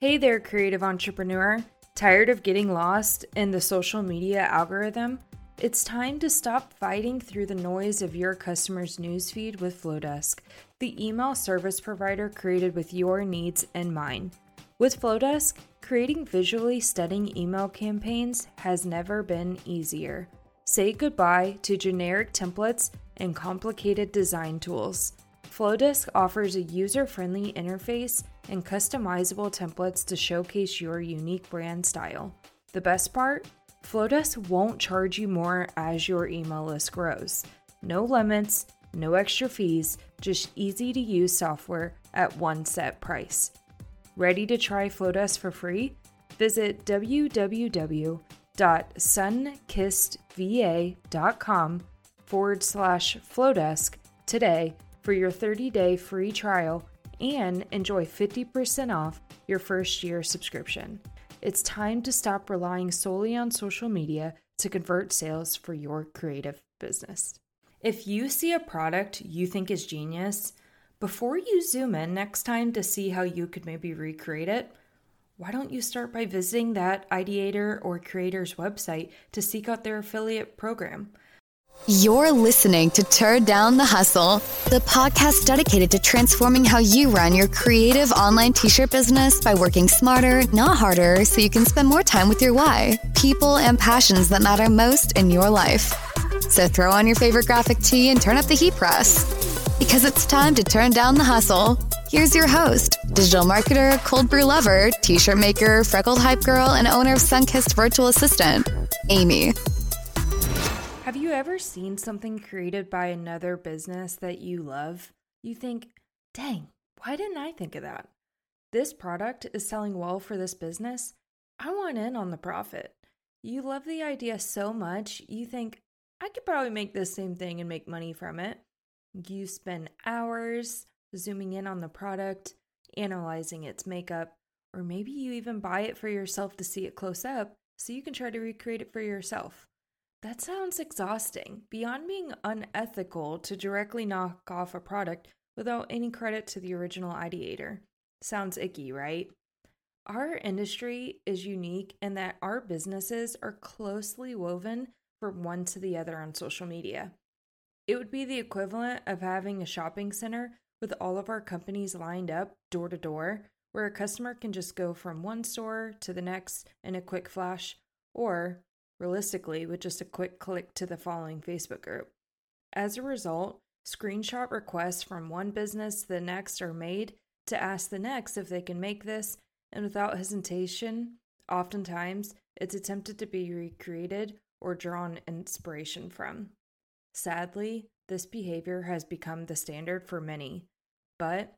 Hey there, creative entrepreneur. Tired of getting lost in the social media algorithm? It's time to stop fighting through the noise of your customers' newsfeed with Flodesk, the email service provider created with your needs in mind. With Flodesk, creating visually stunning email campaigns has never been easier. Say goodbye to generic templates and complicated design tools. Flodesk offers a user friendly interface and customizable templates to showcase your unique brand style. The best part? Flodesk won't charge you more as your email list grows. No limits, no extra fees, just easy to use software at one set price. Ready to try Flodesk for free? Visit www.sunkissedva.com forward slash Flodesk today for your 30 day free trial and enjoy 50% off your first year subscription. It's time to stop relying solely on social media to convert sales for your creative business. If you see a product you think is genius, before you zoom in next time to see how you could maybe recreate it, why don't you start by visiting that ideator or creator's website to seek out their affiliate program? You're listening to Turn Down the Hustle, the podcast dedicated to transforming how you run your creative online t shirt business by working smarter, not harder, so you can spend more time with your why, people, and passions that matter most in your life. So throw on your favorite graphic tee and turn up the heat press. Because it's time to turn down the hustle. Here's your host, digital marketer, cold brew lover, t shirt maker, freckled hype girl, and owner of Sunkissed Virtual Assistant, Amy. Have you ever seen something created by another business that you love? You think, dang, why didn't I think of that? This product is selling well for this business. I want in on the profit. You love the idea so much, you think, I could probably make this same thing and make money from it. You spend hours zooming in on the product, analyzing its makeup, or maybe you even buy it for yourself to see it close up so you can try to recreate it for yourself. That sounds exhausting, beyond being unethical to directly knock off a product without any credit to the original ideator. Sounds icky, right? Our industry is unique in that our businesses are closely woven from one to the other on social media. It would be the equivalent of having a shopping center with all of our companies lined up door to door, where a customer can just go from one store to the next in a quick flash, or realistically with just a quick click to the following Facebook group. As a result, screenshot requests from one business to the next are made to ask the next if they can make this, and without hesitation, oftentimes it's attempted to be recreated or drawn inspiration from. Sadly, this behavior has become the standard for many. But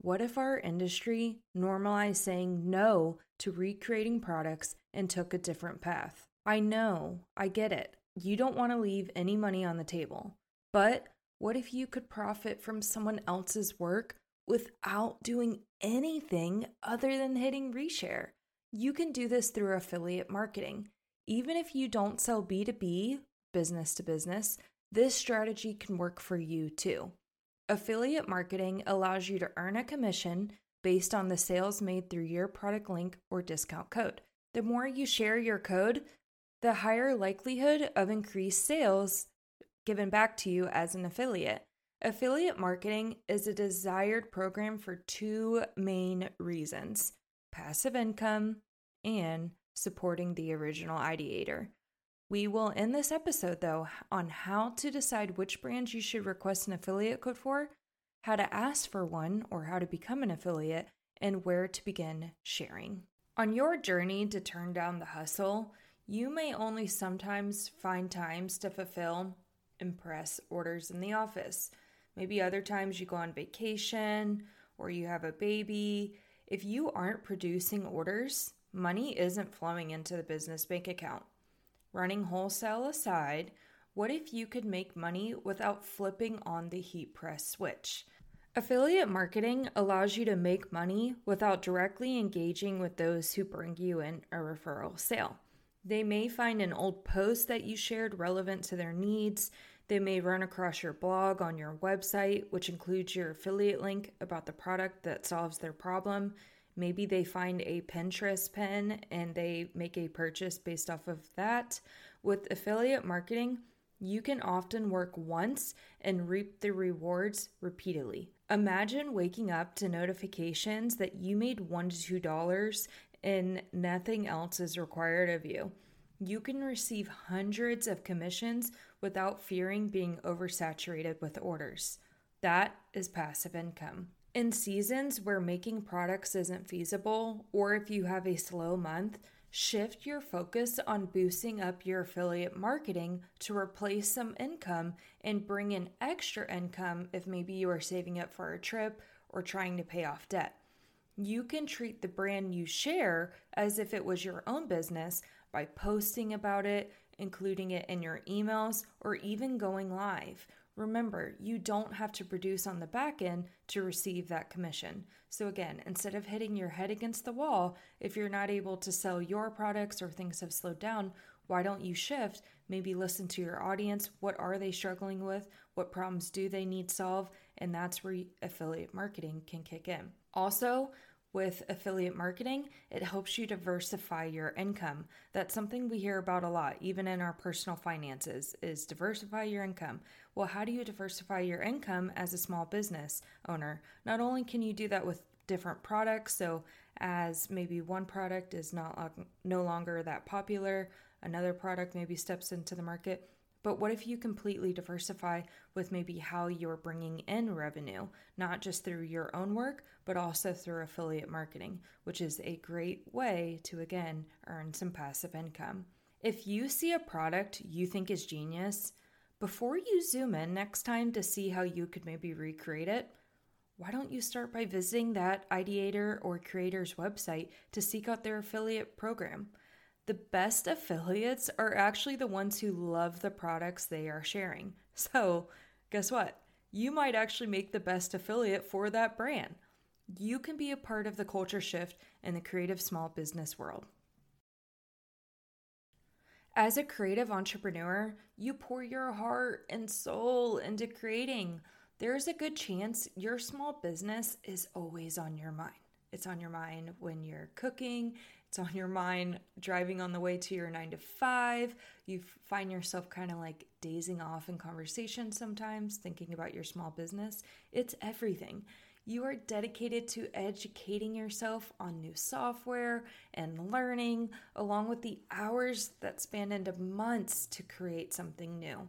what if our industry normalized saying no to recreating products and took a different path? I know, I get it. You don't want to leave any money on the table. But what if you could profit from someone else's work without doing anything other than hitting reshare? You can do this through affiliate marketing. Even if you don't sell B2B, business to business, this strategy can work for you too. Affiliate marketing allows you to earn a commission based on the sales made through your product link or discount code. The more you share your code, the higher likelihood of increased sales given back to you as an affiliate. Affiliate marketing is a desired program for two main reasons passive income and supporting the original ideator. We will end this episode, though, on how to decide which brands you should request an affiliate code for, how to ask for one or how to become an affiliate, and where to begin sharing. On your journey to turn down the hustle, you may only sometimes find times to fulfill impress orders in the office. Maybe other times you go on vacation or you have a baby. If you aren't producing orders, money isn't flowing into the business bank account. Running wholesale aside, what if you could make money without flipping on the heat press switch? Affiliate marketing allows you to make money without directly engaging with those who bring you in a referral sale. They may find an old post that you shared relevant to their needs. They may run across your blog on your website, which includes your affiliate link about the product that solves their problem. Maybe they find a Pinterest pin and they make a purchase based off of that. With affiliate marketing, you can often work once and reap the rewards repeatedly. Imagine waking up to notifications that you made one to two dollars and nothing else is required of you. You can receive hundreds of commissions without fearing being oversaturated with orders. That is passive income. In seasons where making products isn't feasible, or if you have a slow month, shift your focus on boosting up your affiliate marketing to replace some income and bring in extra income if maybe you are saving up for a trip or trying to pay off debt. You can treat the brand you share as if it was your own business by posting about it, including it in your emails, or even going live. Remember, you don't have to produce on the back end to receive that commission. So, again, instead of hitting your head against the wall, if you're not able to sell your products or things have slowed down, why don't you shift? Maybe listen to your audience. What are they struggling with? What problems do they need solved? And that's where affiliate marketing can kick in. Also, with affiliate marketing, it helps you diversify your income. That's something we hear about a lot, even in our personal finances, is diversify your income. Well, how do you diversify your income as a small business owner? Not only can you do that with different products, so as maybe one product is not uh, no longer that popular, another product maybe steps into the market, but what if you completely diversify with maybe how you're bringing in revenue, not just through your own work, but also through affiliate marketing, which is a great way to, again, earn some passive income. If you see a product you think is genius, before you zoom in next time to see how you could maybe recreate it, why don't you start by visiting that ideator or creator's website to seek out their affiliate program? The best affiliates are actually the ones who love the products they are sharing. So, guess what? You might actually make the best affiliate for that brand. You can be a part of the culture shift in the creative small business world. As a creative entrepreneur, you pour your heart and soul into creating. There's a good chance your small business is always on your mind. It's on your mind when you're cooking, it's on your mind driving on the way to your nine to five. You find yourself kind of like dazing off in conversation sometimes, thinking about your small business. It's everything. You are dedicated to educating yourself on new software and learning, along with the hours that span into months to create something new.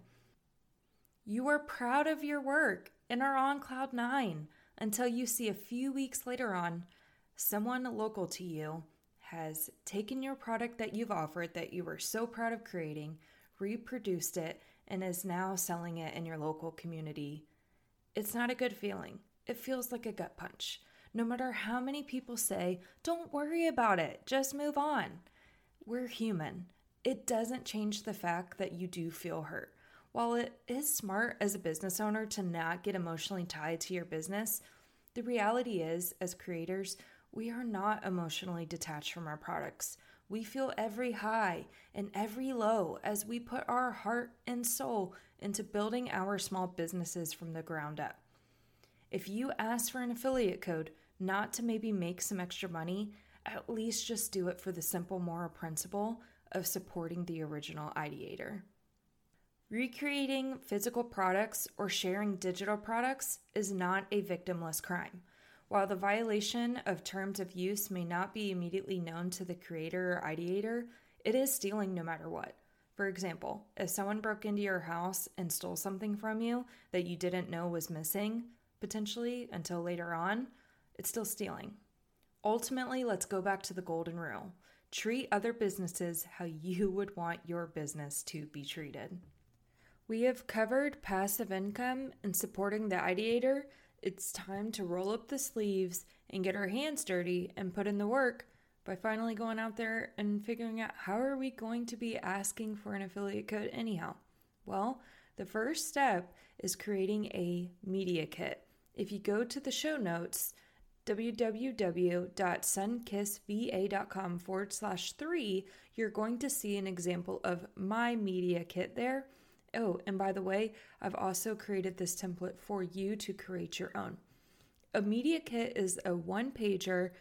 You are proud of your work and are on cloud nine until you see a few weeks later on someone local to you has taken your product that you've offered that you were so proud of creating, reproduced it, and is now selling it in your local community. It's not a good feeling. It feels like a gut punch. No matter how many people say, don't worry about it, just move on. We're human. It doesn't change the fact that you do feel hurt. While it is smart as a business owner to not get emotionally tied to your business, the reality is, as creators, we are not emotionally detached from our products. We feel every high and every low as we put our heart and soul into building our small businesses from the ground up. If you ask for an affiliate code, not to maybe make some extra money, at least just do it for the simple moral principle of supporting the original ideator. Recreating physical products or sharing digital products is not a victimless crime. While the violation of terms of use may not be immediately known to the creator or ideator, it is stealing no matter what. For example, if someone broke into your house and stole something from you that you didn't know was missing, potentially until later on, it's still stealing. Ultimately, let's go back to the golden rule treat other businesses how you would want your business to be treated. We have covered passive income and supporting the ideator it's time to roll up the sleeves and get our hands dirty and put in the work by finally going out there and figuring out how are we going to be asking for an affiliate code anyhow. Well, the first step is creating a media kit. If you go to the show notes, www.sunkissedva.com forward slash three, you're going to see an example of my media kit there Oh, and by the way, I've also created this template for you to create your own. A media kit is a one pager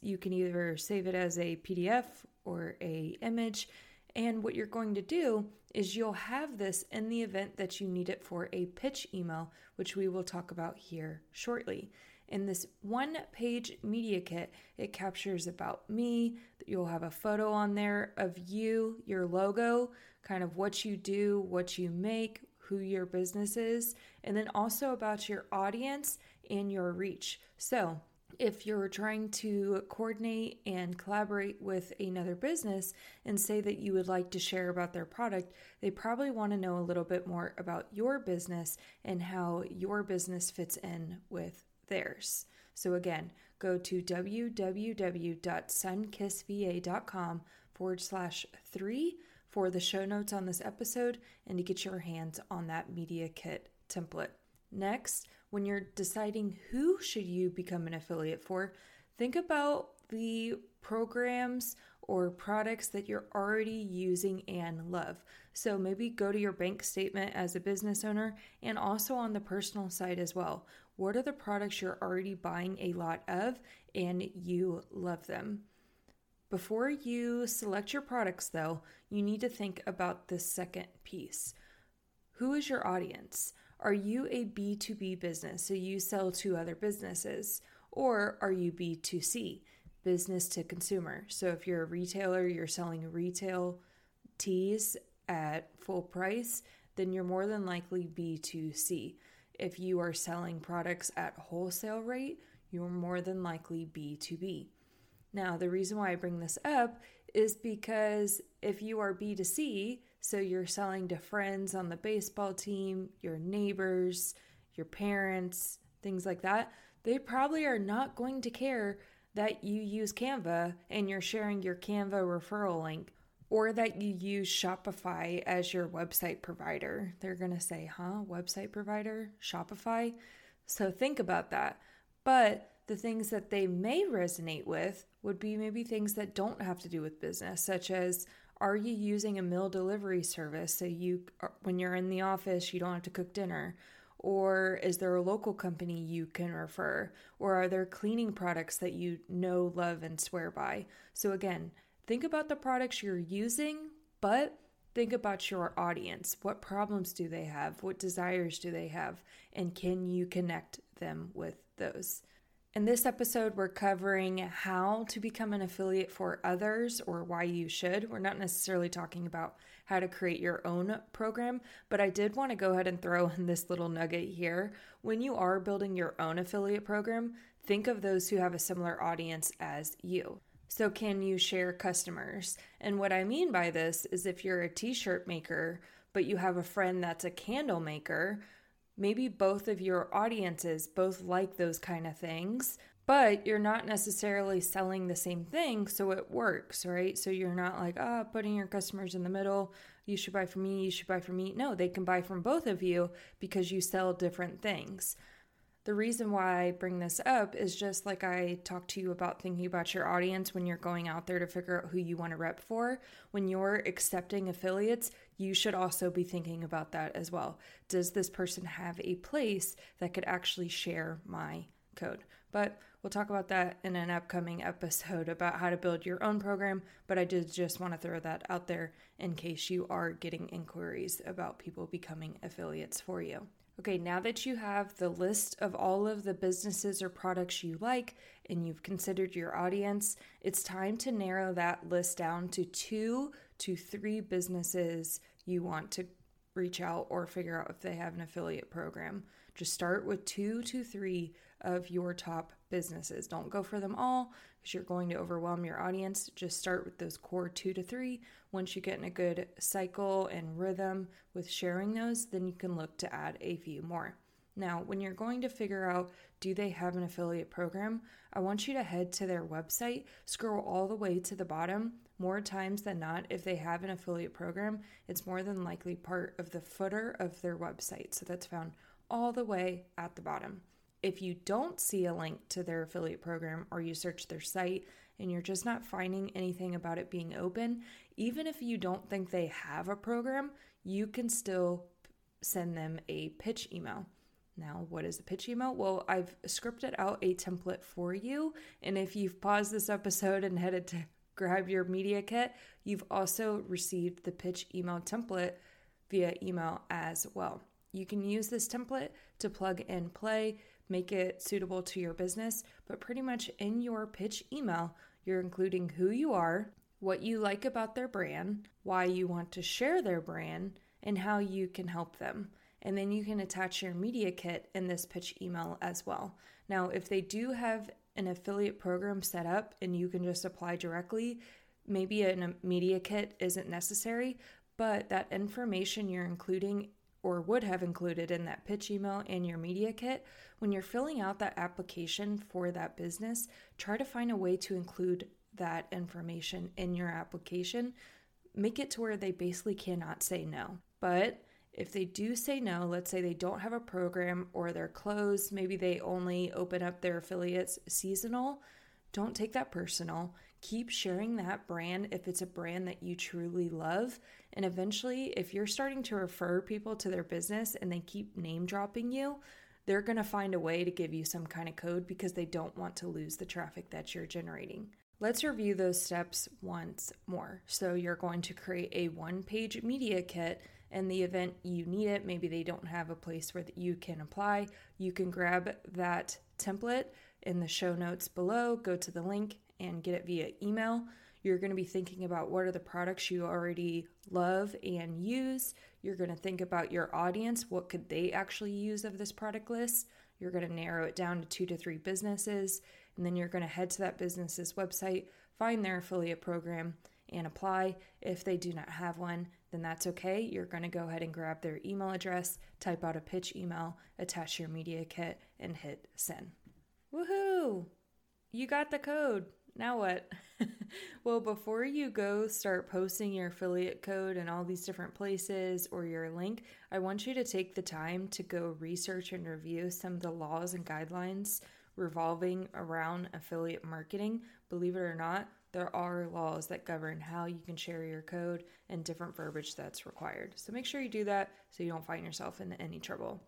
You can either save it as a PDF or a image and what you're going to do is you'll have this in the event that you need it for a pitch email, which we will talk about here shortly. In this one page media kit, it captures about me. You'll have a photo on there of you, your logo, kind of what you do, what you make, who your business is, and then also about your audience and your reach. So, if you're trying to coordinate and collaborate with another business and say that you would like to share about their product, they probably want to know a little bit more about your business and how your business fits in with theirs. So, again, go to www.sunkissedva.com forward slash three for the show notes on this episode and to get your hands on that media kit template. Next, when you're deciding who should you become an affiliate for, think about the programs or products that you're already using and love. So maybe go to your bank statement as a business owner and also on the personal side as well. What are the products you're already buying a lot of and you love them? Before you select your products, though, you need to think about the second piece. Who is your audience? Are you a B2B business, so you sell to other businesses? Or are you B2C, business to consumer? So if you're a retailer, you're selling retail tees at full price, then you're more than likely B2C. If you are selling products at wholesale rate, you're more than likely B2B. Now, the reason why I bring this up is because if you are B2C, so you're selling to friends on the baseball team, your neighbors, your parents, things like that, they probably are not going to care that you use Canva and you're sharing your Canva referral link or that you use Shopify as your website provider. They're going to say, huh, website provider? Shopify? So think about that. But the things that they may resonate with would be maybe things that don't have to do with business, such as are you using a meal delivery service so you uh, when you're in the office you don't have to cook dinner? Or is there a local company you can refer? Or are there cleaning products that you know, love, and swear by? So, again, think about the products you're using, but think about your audience. What problems do they have? What desires do they have? And can you connect them with those? In this episode, we're covering how to become an affiliate for others or why you should. We're not necessarily talking about how to create your own program, but I did want to go ahead and throw in this little nugget here. When you are building your own affiliate program, think of those who have a similar audience as you. So, can you share customers? And what I mean by this is if you're a t shirt maker, but you have a friend that's a candle maker, Maybe both of your audiences both like those kind of things, but you're not necessarily selling the same thing, so it works, right? So you're not like, ah, oh, putting your customers in the middle. You should buy from me, you should buy from me. No, they can buy from both of you because you sell different things. The reason why I bring this up is just like I talked to you about thinking about your audience when you're going out there to figure out who you want to rep for. When you're accepting affiliates, you should also be thinking about that as well. Does this person have a place that could actually share my code? But we'll talk about that in an upcoming episode about how to build your own program. But I did just want to throw that out there in case you are getting inquiries about people becoming affiliates for you. Okay, now that you have the list of all of the businesses or products you like and you've considered your audience, it's time to narrow that list down to two to three businesses you want to reach out or figure out if they have an affiliate program. Just start with two to three of your top businesses. Don't go for them all because you're going to overwhelm your audience. Just start with those core two to three. Once you get in a good cycle and rhythm with sharing those, then you can look to add a few more. Now, when you're going to figure out do they have an affiliate program, I want you to head to their website, scroll all the way to the bottom. More times than not, if they have an affiliate program, it's more than likely part of the footer of their website. So that's found all the way at the bottom. If you don't see a link to their affiliate program or you search their site and you're just not finding anything about it being open, even if you don't think they have a program, you can still send them a pitch email. Now, what is a pitch email? Well, I've scripted out a template for you. And if you've paused this episode and headed to grab your media kit, you've also received the pitch email template via email as well. You can use this template to plug and play, make it suitable to your business, but pretty much in your pitch email, you're including who you are, what you like about their brand, why you want to share their brand, and how you can help them. And then you can attach your media kit in this pitch email as well. Now, if they do have an affiliate program set up and you can just apply directly, maybe a media kit isn't necessary, but that information you're including or would have included in that pitch email and your media kit, when you're filling out that application for that business, try to find a way to include that information in your application. Make it to where they basically cannot say no. But if they do say no, let's say they don't have a program or they're closed, maybe they only open up their affiliates seasonal, don't take that personal. Keep sharing that brand if it's a brand that you truly love. And eventually, if you're starting to refer people to their business and they keep name dropping you, they're going to find a way to give you some kind of code because they don't want to lose the traffic that you're generating. Let's review those steps once more. So, you're going to create a one page media kit in the event you need it. Maybe they don't have a place where you can apply. You can grab that template in the show notes below, go to the link and get it via email. You're going to be thinking about what are the products you already love and use. You're going to think about your audience. What could they actually use of this product list? You're going to narrow it down to two to three businesses. And then you're going to head to that business's website, find their affiliate program, and apply. If they do not have one, then that's okay. You're going to go ahead and grab their email address, type out a pitch email, attach your media kit, and hit send. Woohoo! You got the code. Now what? well, before you go start posting your affiliate code in all these different places or your link, I want you to take the time to go research and review some of the laws and guidelines revolving around affiliate marketing. Believe it or not, there are laws that govern how you can share your code and different verbiage that's required. So make sure you do that so you don't find yourself in any trouble.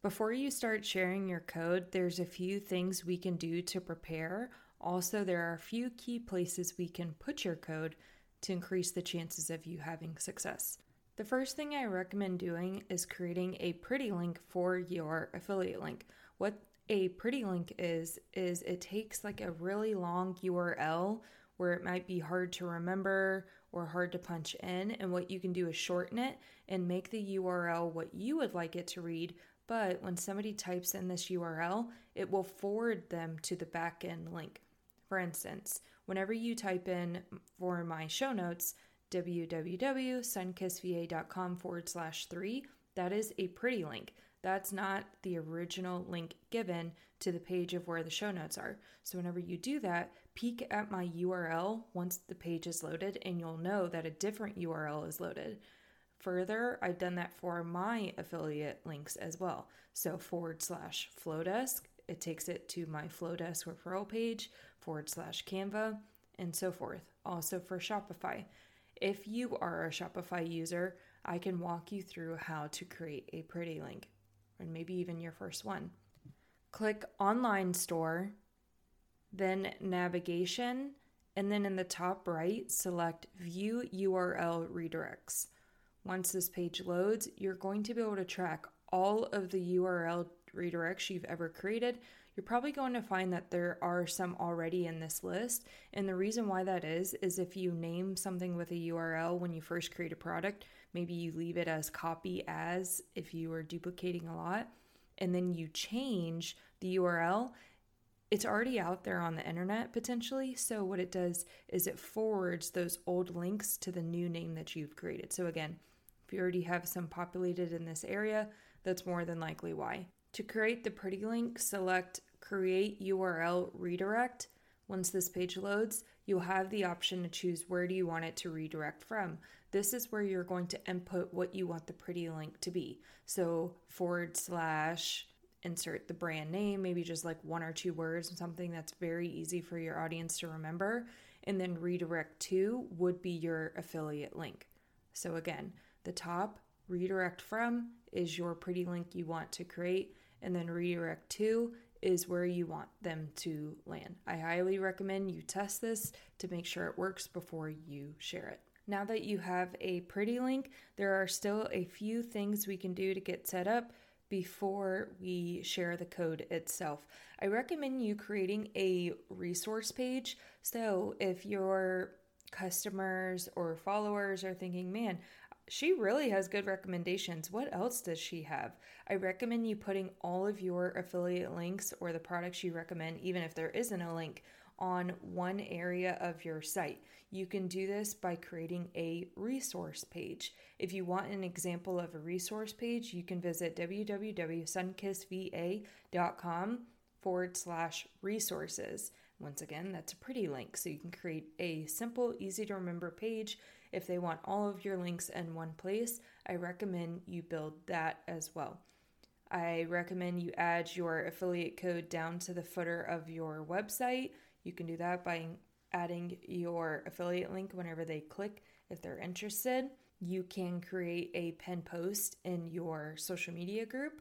Before you start sharing your code, there's a few things we can do to prepare. Also, there are a few key places we can put your code to increase the chances of you having success. The first thing I recommend doing is creating a pretty link for your affiliate link. What a pretty link is is it takes like a really long URL where it might be hard to remember or hard to punch in and what you can do is shorten it and make the URL what you would like it to read but when somebody types in this URL, it will forward them to the backend link. For instance, whenever you type in for my show notes, www.sunkissedva.com forward slash three, that is a pretty link. That's not the original link given to the page of where the show notes are. So, whenever you do that, peek at my URL once the page is loaded, and you'll know that a different URL is loaded. Further, I've done that for my affiliate links as well. So forward slash Flodesk, it takes it to my Flodesk referral page, forward slash Canva, and so forth. Also for Shopify. If you are a Shopify user, I can walk you through how to create a pretty link, and maybe even your first one. Click Online Store, then Navigation, and then in the top right, select View URL Redirects. Once this page loads, you're going to be able to track all of the URL redirects you've ever created. You're probably going to find that there are some already in this list. And the reason why that is, is if you name something with a URL when you first create a product, maybe you leave it as copy as if you are duplicating a lot, and then you change the URL, it's already out there on the internet potentially. So, what it does is it forwards those old links to the new name that you've created. So, again, if you already have some populated in this area, that's more than likely why. To create the pretty link, select Create URL Redirect. Once this page loads, you'll have the option to choose where do you want it to redirect from. This is where you're going to input what you want the pretty link to be. So forward slash insert the brand name, maybe just like one or two words, something that's very easy for your audience to remember. And then redirect to would be your affiliate link. So again, the top redirect from is your pretty link you want to create, and then redirect to is where you want them to land. I highly recommend you test this to make sure it works before you share it. Now that you have a pretty link, there are still a few things we can do to get set up before we share the code itself. I recommend you creating a resource page. So if your customers or followers are thinking, man, she really has good recommendations. What else does she have? I recommend you putting all of your affiliate links or the products you recommend, even if there isn't a link, on one area of your site. You can do this by creating a resource page. If you want an example of a resource page, you can visit www.sunkissedva.com forward slash resources. Once again, that's a pretty link, so you can create a simple, easy to remember page. If they want all of your links in one place, I recommend you build that as well. I recommend you add your affiliate code down to the footer of your website. You can do that by adding your affiliate link whenever they click if they're interested. You can create a pin post in your social media group.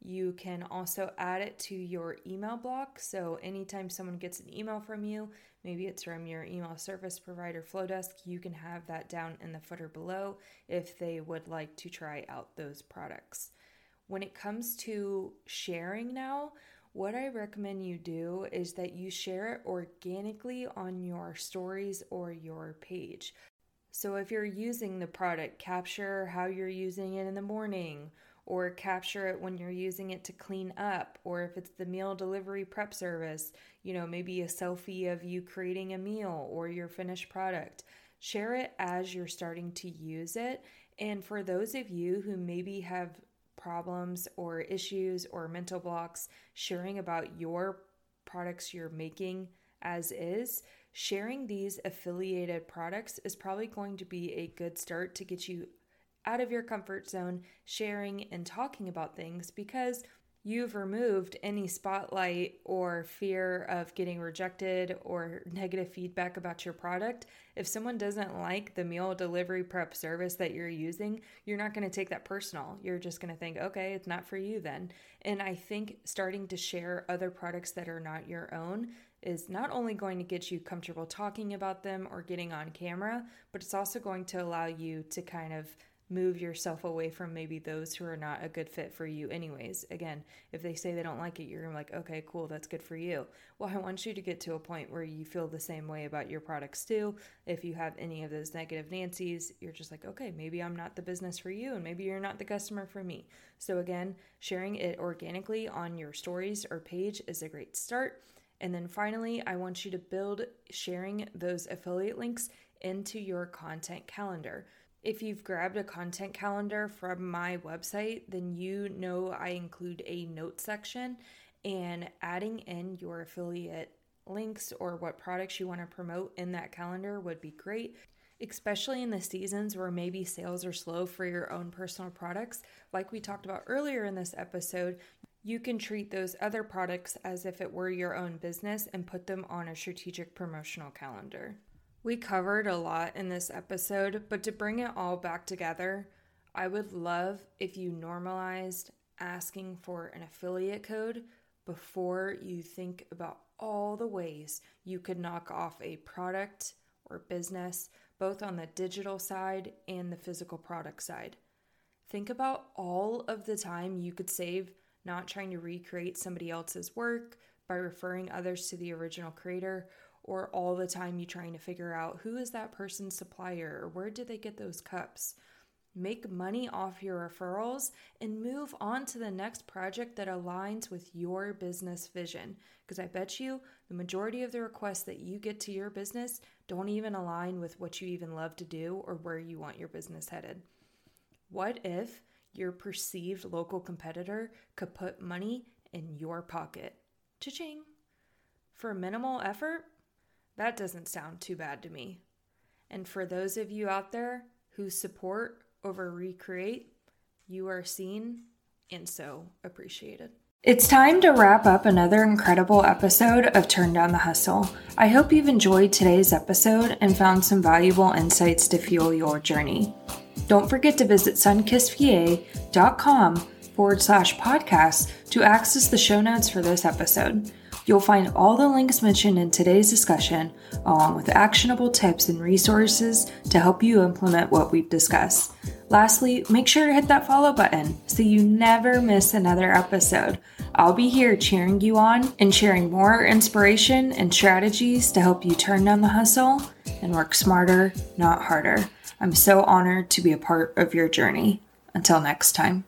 You can also add it to your email block. So, anytime someone gets an email from you, maybe it's from your email service provider Flodesk, you can have that down in the footer below if they would like to try out those products. When it comes to sharing now, what I recommend you do is that you share it organically on your stories or your page. So, if you're using the product, capture how you're using it in the morning or capture it when you're using it to clean up, or if it's the meal delivery prep service, you know, maybe a selfie of you creating a meal or your finished product. Share it as you're starting to use it. And for those of you who maybe have problems or issues or mental blocks, sharing about your products you're making as is, sharing these affiliated products is probably going to be a good start to get you out of your comfort zone, sharing and talking about things because you've removed any spotlight or fear of getting rejected or negative feedback about your product. If someone doesn't like the meal delivery prep service that you're using, you're not going to take that personal. You're just going to think, okay, it's not for you then. And I think starting to share other products that are not your own is not only going to get you comfortable talking about them or getting on camera, but it's also going to allow you to kind of move yourself away from maybe those who are not a good fit for you anyways. Again if they say they don't like it you're like okay cool that's good for you. Well i want you to get to a point where you feel the same way about your products too. If you have any of those negative nancy's you're just like okay maybe i'm not the business for you and maybe you're not the customer for me. So again sharing it organically on your stories or page is a great start. And then finally i want you to build sharing those affiliate links into your content calendar if you've grabbed a content calendar from my website, then you know I include a note section and adding in your affiliate links or what products you want to promote in that calendar would be great. Especially in the seasons where maybe sales are slow for your own personal products. Like we talked about earlier in this episode, you can treat those other products as if it were your own business and put them on a strategic promotional calendar. We covered a lot in this episode, but to bring it all back together, I would love if you normalized asking for an affiliate code before you think about all the ways you could knock off a product or business, both on the digital side and the physical product side. Think about all of the time you could save not trying to recreate somebody else's work by referring others to the original creator or all the time you trying to figure out who is that person's supplier or where did they get those cups. Make money off your referrals and move on to the next project that aligns with your business vision. Because I bet you the majority of the requests that you get to your business don't even align with what you even love to do or where you want your business headed. What if your perceived local competitor could put money in your pocket? Cha-ching! For minimal effort, that doesn't sound too bad to me. And for those of you out there who support over recreate, you are seen and so appreciated. It's time to wrap up another incredible episode of Turn Down the Hustle. I hope you've enjoyed today's episode and found some valuable insights to fuel your journey. Don't forget to visit sunkissedva.com forward slash podcast to access the show notes for this episode. You'll find all the links mentioned in today's discussion, along with actionable tips and resources to help you implement what we've discussed. Lastly, make sure to hit that follow button so you never miss another episode. I'll be here cheering you on and sharing more inspiration and strategies to help you turn down the hustle and work smarter, not harder. I'm so honored to be a part of your journey. Until next time.